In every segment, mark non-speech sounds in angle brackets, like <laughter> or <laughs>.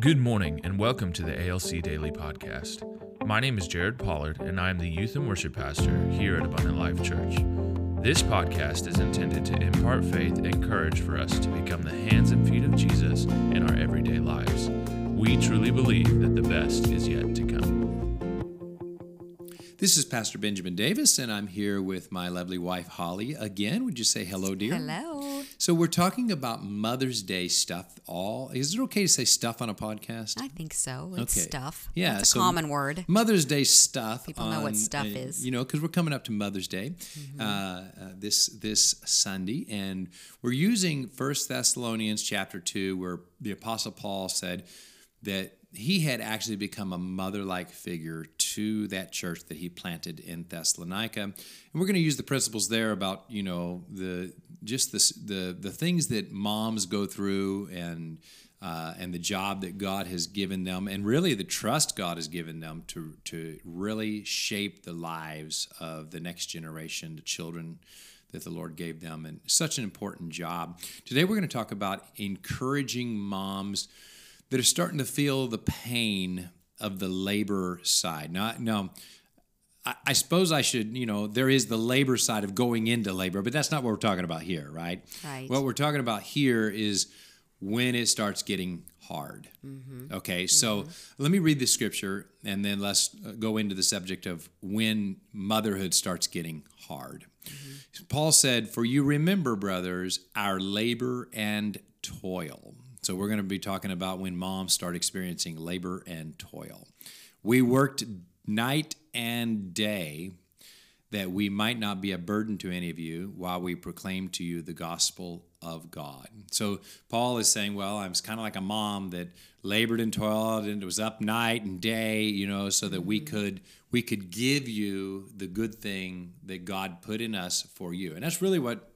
Good morning and welcome to the ALC Daily Podcast. My name is Jared Pollard and I am the Youth and Worship Pastor here at Abundant Life Church. This podcast is intended to impart faith and courage for us to become the hands and feet of Jesus in our everyday lives. We truly believe that the best is yet to come. This is Pastor Benjamin Davis, and I'm here with my lovely wife, Holly. Again, would you say hello, dear? Hello. So, we're talking about Mother's Day stuff. All Is it okay to say stuff on a podcast? I think so. It's Okay. stuff. Yeah, That's a so common word. Mother's Day stuff. People know what stuff uh, is. Mm-hmm. You know, because we're coming up to Mother's Day uh, uh, this this Sunday, and we're using First Thessalonians chapter two, where the Apostle Paul said that he had actually become a mother-like figure to that church that he planted in Thessalonica, and we're going to use the principles there about you know the just the the the things that moms go through and uh, and the job that God has given them, and really the trust God has given them to to really shape the lives of the next generation, the children that the Lord gave them, and such an important job. Today we're going to talk about encouraging moms that are starting to feel the pain of the labor side. Now, now I, I suppose I should, you know, there is the labor side of going into labor, but that's not what we're talking about here, right? Right. What we're talking about here is when it starts getting hard. Mm-hmm. Okay, so mm-hmm. let me read the scripture and then let's uh, go into the subject of when motherhood starts getting hard. Mm-hmm. Paul said, For you remember, brothers, our labor and toil. So we're going to be talking about when moms start experiencing labor and toil. We worked night and day that we might not be a burden to any of you while we proclaim to you the gospel of God. So Paul is saying, well, I was kind of like a mom that labored and toiled and it was up night and day, you know, so that we mm-hmm. could we could give you the good thing that God put in us for you. And that's really what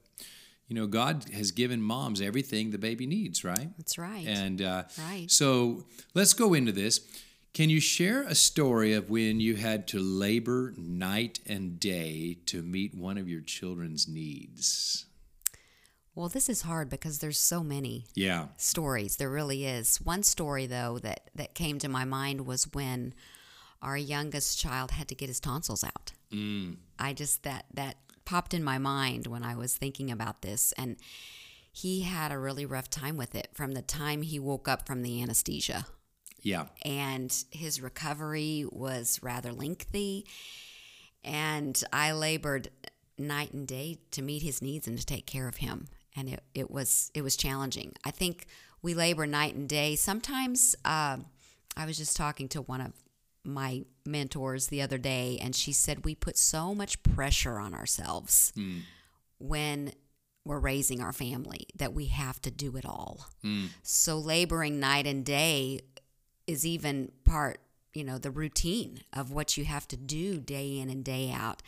you know, God has given moms everything the baby needs, right? That's right. And uh, Right. so let's go into this. Can you share a story of when you had to labor night and day to meet one of your children's needs? well, this is hard because there's so many Yeah. stories. There really is. One story though that that came to my mind was when our youngest child had to get his tonsils out. Mm. I just that that popped in my mind when I was thinking about this and he had a really rough time with it from the time he woke up from the anesthesia. Yeah. and his recovery was rather lengthy. And I labored night and day to meet his needs and to take care of him. And it, it was it was challenging. I think we labor night and day. Sometimes uh, I was just talking to one of my mentors the other day, and she said we put so much pressure on ourselves hmm. when we're raising our family that we have to do it all. Hmm. So laboring night and day is even part, you know, the routine of what you have to do day in and day out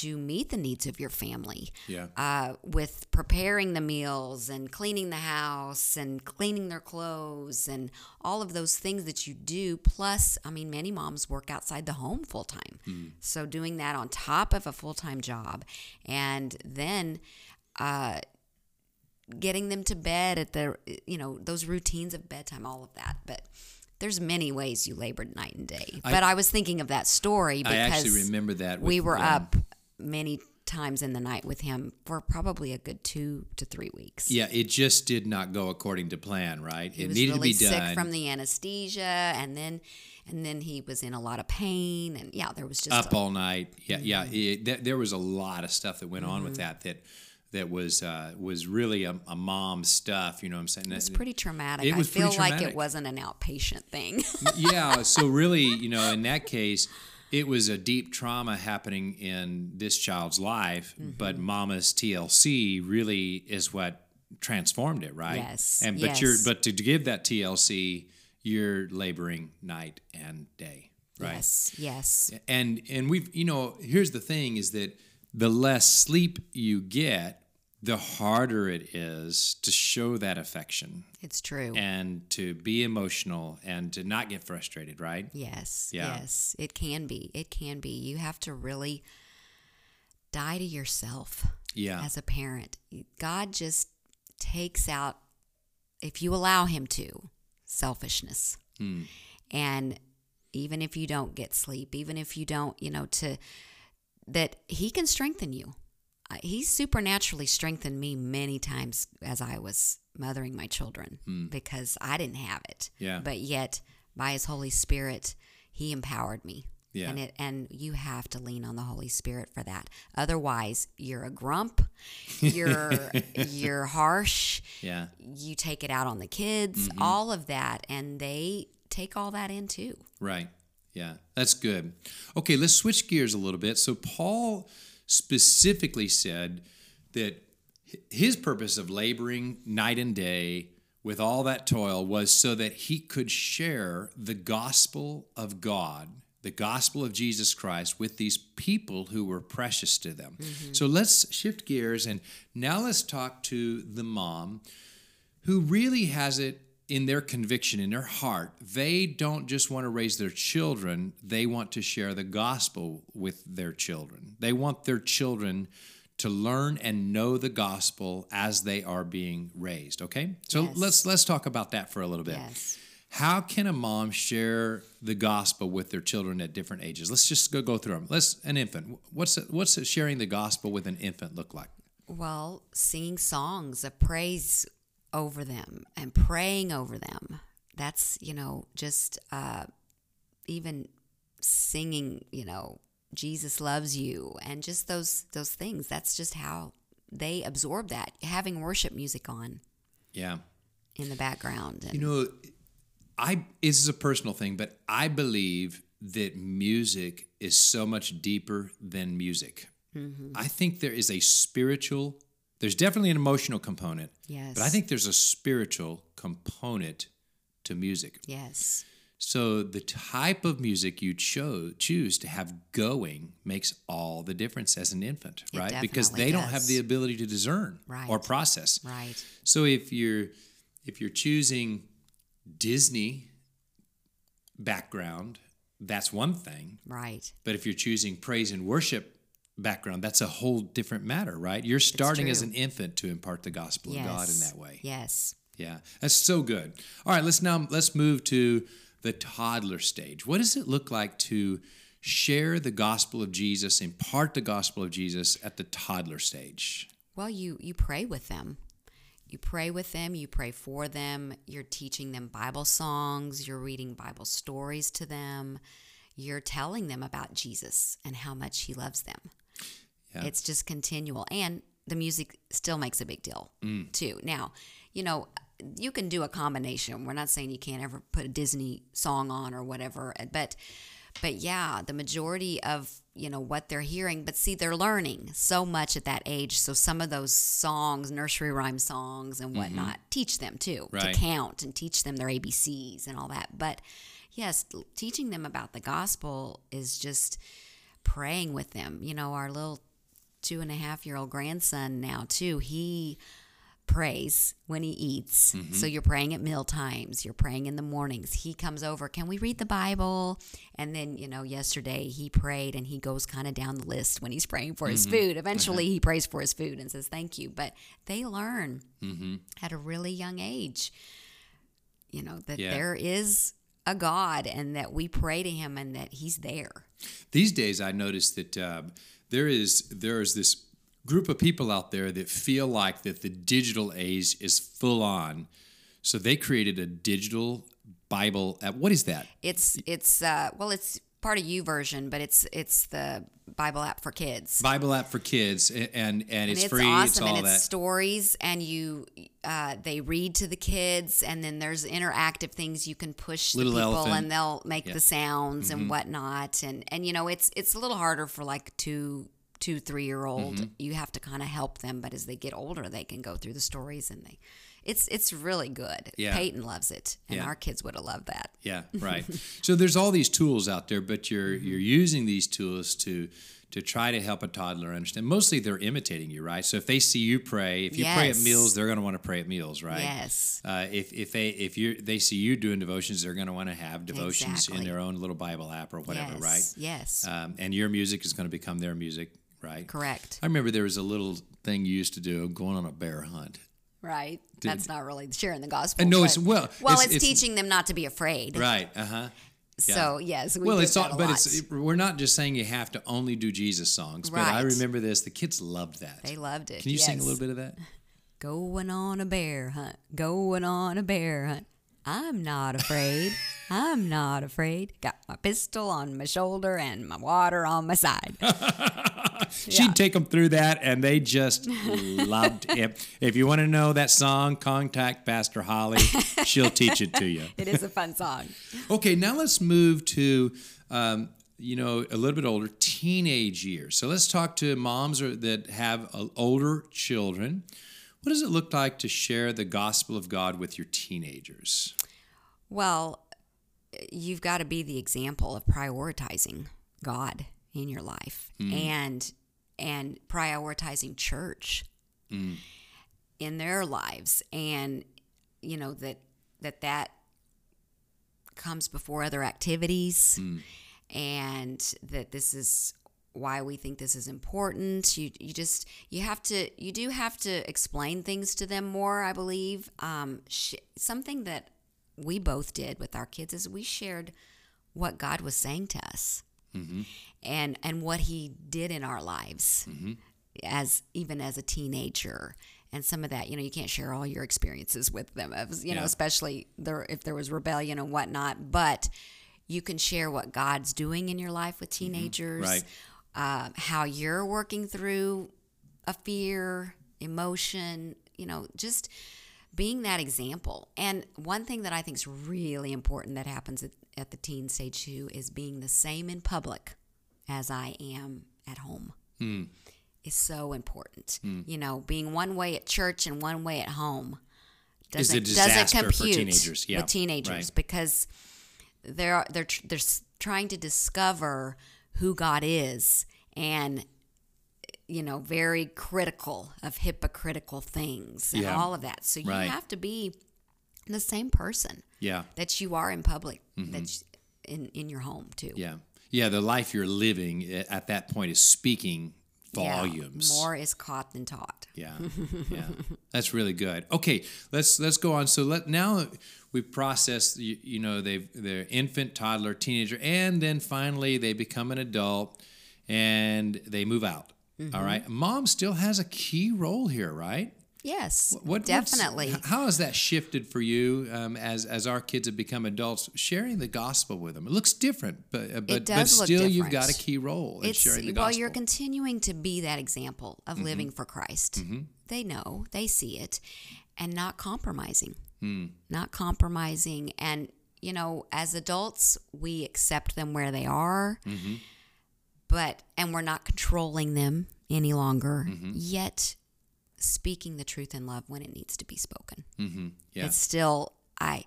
to meet the needs of your family. Yeah. Uh, with preparing the meals and cleaning the house and cleaning their clothes and all of those things that you do. Plus, I mean, many moms work outside the home full time. So doing that on top of a full time job and then uh, getting them to bed at the you know those routines of bedtime all of that but there's many ways you labored night and day but i was thinking of that story because I actually remember that. we were um, up many times in the night with him for probably a good two to three weeks Yeah, it just did not go according to plan, right? he it needed really to be sick done. from the anesthesia and then and then he was in a lot of pain and yeah there was just up a- all night. Yeah, yeah. Mm-hmm. It, th- there was a lot of stuff that went on with that that that was uh, was really a, a mom stuff. You know what I'm saying? It's pretty traumatic It was i feel pretty like it wasn't an outpatient thing <laughs> yeah. So really, you know, in that case, it was a deep trauma happening in this child's life, Mm-hmm. but Mama's TLC really is what transformed it, right? Yes, And but you're but to give that TLC, you're laboring night and day, right? yes yes and and we've you know here's the thing is that the less sleep you get the harder it is to show that affection it's true and to be emotional and to not get frustrated right Yes. Yeah. Yes. It can be. It can be. You have to really die to yourself yeah as a parent. God just takes out, if you allow Him to, selfishness. Hmm. And even if you don't get sleep, even if you don't, you know, to that he can strengthen you. He supernaturally strengthened me many times as I was mothering my children because I didn't have it. Yeah. But yet, by His Holy Spirit, He empowered me. Yeah. And it and you have to lean on the Holy Spirit for that. Otherwise, you're a grump. <laughs> You're you're harsh. Yeah. You take it out on the kids. Mm-hmm. All of that, and they take all that in too. Right. Yeah, that's good. Okay, let's switch gears a little bit. So, Paul specifically said that his purpose of laboring night and day with all that toil was so that he could share the gospel of God, the gospel of Jesus Christ, with these people who were precious to them. Mm-hmm. So, let's shift gears and now let's talk to the mom who really has it in their conviction, in their heart. They don't just want to raise their children, they want to share the gospel with their children. They want their children to learn and know the gospel as they are being raised, okay? So Yes. let's let's talk about that for a little bit. Yes. How can a mom share the gospel with their children at different ages? Let's just go go through them. Let's an infant. What's it, what's it sharing the gospel with an infant look like? Well, singing songs of praise over them and praying over them. That's, you know, just uh, even singing, you know, Jesus loves you and just those those things. That's just how they absorb that. Having worship music on Yeah. in the background. And You know, I this is a personal thing, but I believe that music is so much deeper than music. I think there is a spiritual, there's definitely an emotional component, yes. but I think there's a spiritual component to music. yes. So the type of music you cho- choose to have going makes all the difference as an infant, It right? Because they don't have the ability to discern Right. or process. Right. So if you're if you're choosing Disney background, that's one thing. Right. But if you're choosing praise and worship background, that's a whole different matter, right? You're starting as an infant to impart the gospel yes. of God in that way. Yes. Yeah, that's so good. All right, let's now let's move to the toddler stage. What does it look like to share the gospel of Jesus, impart the gospel of Jesus at the toddler stage? Well, you you pray with them. You pray with them, you pray for them, you're teaching them Bible songs, you're reading Bible stories to them, you're telling them about Jesus and how much he loves them. Yeah. It's just continual and the music still makes a big deal mm. too. Now, you know, you can do a combination. We're not saying you can't ever put a Disney song on or whatever, uh, but but yeah, the majority of you know what they're hearing, but see, they're learning so much at that age. So some of those songs, nursery rhyme songs and mm-hmm. whatnot, teach them too Right. to count and teach them their ABCs and all that. But yes, teaching them about the gospel is just praying with them. You know, our little two and a half year old grandson now too. He prays when he eats. Mm-hmm. So you're praying at meal times, you're praying in the mornings. He comes over, can we read the Bible? And then, you know, yesterday he prayed and he goes kind of down the list when he's praying for his mm-hmm. food. Eventually uh-huh. he prays for his food and says thank you. But they learn mm-hmm. at a really young age, you know, that Yeah. there is a God and that we pray to him and that he's there. These days, I notice that uh, there is there is this group of people out there that feel like that the digital age is full on, so they created a digital Bible. What is that? It's it's uh well it's part of YouVersion, but it's it's the Bible app for kids. Bible app for kids, a- and and, it's, it's free. awesome It's all and it's that. stories and you uh, they read to the kids and then there's interactive things you can push Little the people elephant. and they'll make Yeah. Mm-hmm. the sounds and whatnot and and you know it's it's a little harder for like two two three year old Mm-hmm. you have to kind of help them but as they get older they can go through the stories and they it's it's really good Yeah. peyton loves it and Yeah. our kids would have loved that Yeah, <laughs> right. so there's all these tools out there, but you're Mm-hmm. you're using these tools to to try to help a toddler understand. Mostly they're imitating you, right? So if they see you pray, if you pray at meals, they're going to want to pray at meals, right? yes Uh, if if they if you they see you doing devotions, they're going to want to have devotions in their own little Bible app or whatever, yes right? yes Um, and your music is going to become their music, right? correct I remember there was a little thing you used to do, going on a bear hunt, Right. That's not really sharing the gospel. And no, it's- well, well, it's- it's, it's- teaching them not to be afraid. Right. Uh huh. So yes, we well, it's all, but lot. it's we're not just saying you have to only do Jesus songs. But I remember this. The kids loved that. they loved it. Can you sing a little bit of that? <laughs> Going on a bear hunt. Going on a bear hunt. I'm not afraid. I'm not afraid. Got my pistol on my shoulder and my water on my side. <laughs> She'd take them through that, and they just loved it. If you want to know that song, contact Pastor Holly. She'll teach it to you. <laughs> It is a fun song. Okay, now let's move to um, you know a little bit older teenage years. So let's talk to moms or, that have uh, older children. What does it look like to share the gospel of God with your teenagers? Well, you've got to be the example of prioritizing God in your life hmm. and and prioritizing church hmm. in their lives. And you know that that that comes before other activities hmm. and that this is why we think this is important. You you just you have to you do have to explain things to them more i believe. Um sh- something that we both did with our kids is we shared what god was saying to us mm-hmm. and and what he did in our lives mm-hmm. as even as a teenager. And some of that you know you can't share all your experiences with them you know especially there if there was rebellion and whatnot but you can share what god's doing in your life with mm-hmm. teenagers. Right. Uh, how you're working through a fear emotion you know just being that example and one thing that i think is really important that happens at, at the teen stage too is being the same in public as i am at home is so important. You know, being one way at church and one way at home doesn't disaster doesn't for compute teenagers. Yeah, with teenagers right. because they're they're they're trying to discover who God is and you know very critical of hypocritical things and Yeah. all of that. So you Right. have to be the same person Yeah, that you are in public that you, in in your home too. yeah, yeah. The life you're living eh, at that point is speaking Yeah, volumes. more is caught than taught. Yeah, <laughs> yeah, that's really good. Okay, let's let's go on. So let now we process. You, you know, they've they're infant, toddler, teenager, and then finally they become an adult and they move out. Mm-hmm. All right, mom still has a key role here, right? Yes, What definitely. how has that shifted for you um, as as our kids have become adults? Sharing the gospel with them, it looks different, but uh, but, but still you've got a key role in it's sharing the gospel. well you're continuing to be that example of Mm-hmm. living for christ they know they see it and not compromising Hmm. not compromising and you know as adults we accept them where they are Mm-hmm. but and we're not controlling them any longer Mm-hmm. yet speaking the truth in love when it needs to be spoken. Mm-hmm. yeah, it's still i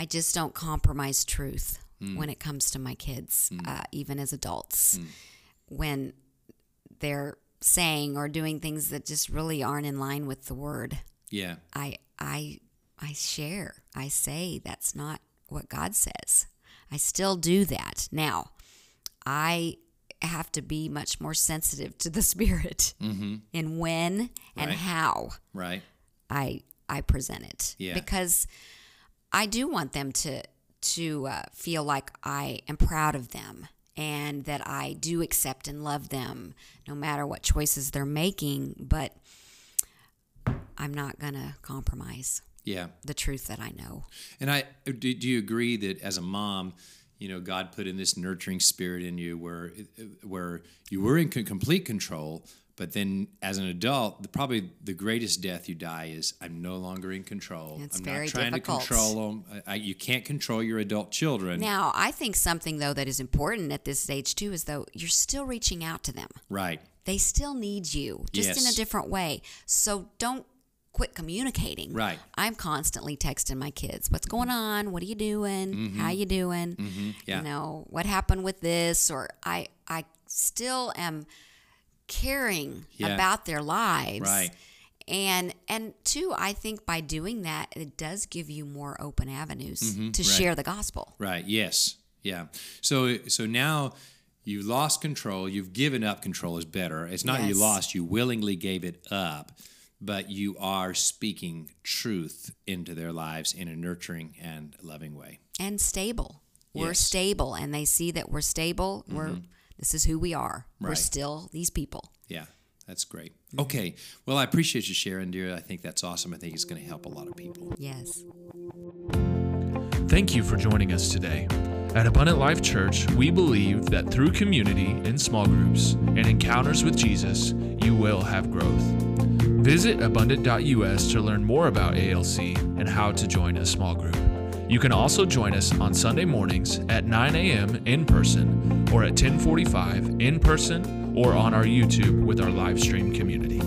i just don't compromise truth Mm. when it comes to my kids uh, even as adults. Mm. when they're saying or doing things that just really aren't in line with the word. Yeah, i i i share. I say that's not what god says. I still do that. Now i have to be much more sensitive to the <laughs> spirit in when and Mm-hmm. Right. how right. I I present it Yeah. because I do want them to to uh, feel like I am proud of them and that I do accept and love them no matter what choices they're making. But I'm not gonna compromise Yeah, the truth that I know. And I do, do you agree that as a mom, you know, God put in this nurturing spirit in you where where you were in complete control, but then as an adult, the, probably the greatest death you die is I'm no longer in control. It's I'm very not trying difficult. to control them. I, I, you can't control your adult children. Now, I think something though that is important at this stage too is though you're still reaching out to them. right. They still need you, just in a different way. So don't quit communicating. Right. I'm constantly texting my kids, "What's going on? What are you doing? How you doing? Mm-hmm. Yeah. You know, what happened with this?" Or I I still am caring Yeah. about their lives. Right. And and two, I think by doing that, it does give you more open avenues to Mm-hmm. right. share the gospel. Right. Yes. Yeah. So so now you lost control. You've given up control is better. It's not you lost. You willingly gave it up. But you are speaking truth into their lives in a nurturing and loving way. And stable. We're Yes. stable, and they see that we're stable. We're mm-hmm. this is who we are. We're still these people. Yeah, that's great. Okay, well, I appreciate you sharing, dear. I think that's awesome. I think it's going to help a lot of people. Yes. Thank you for joining us today. At Abundant Life Church, we believe that through community in small groups and encounters with Jesus, you will have growth. Visit abundant.us to learn more about ALC and how to join a small group. You can also join us on Sunday mornings at 9 a.m. in person or at 1045 in person or on our YouTube with our live stream community.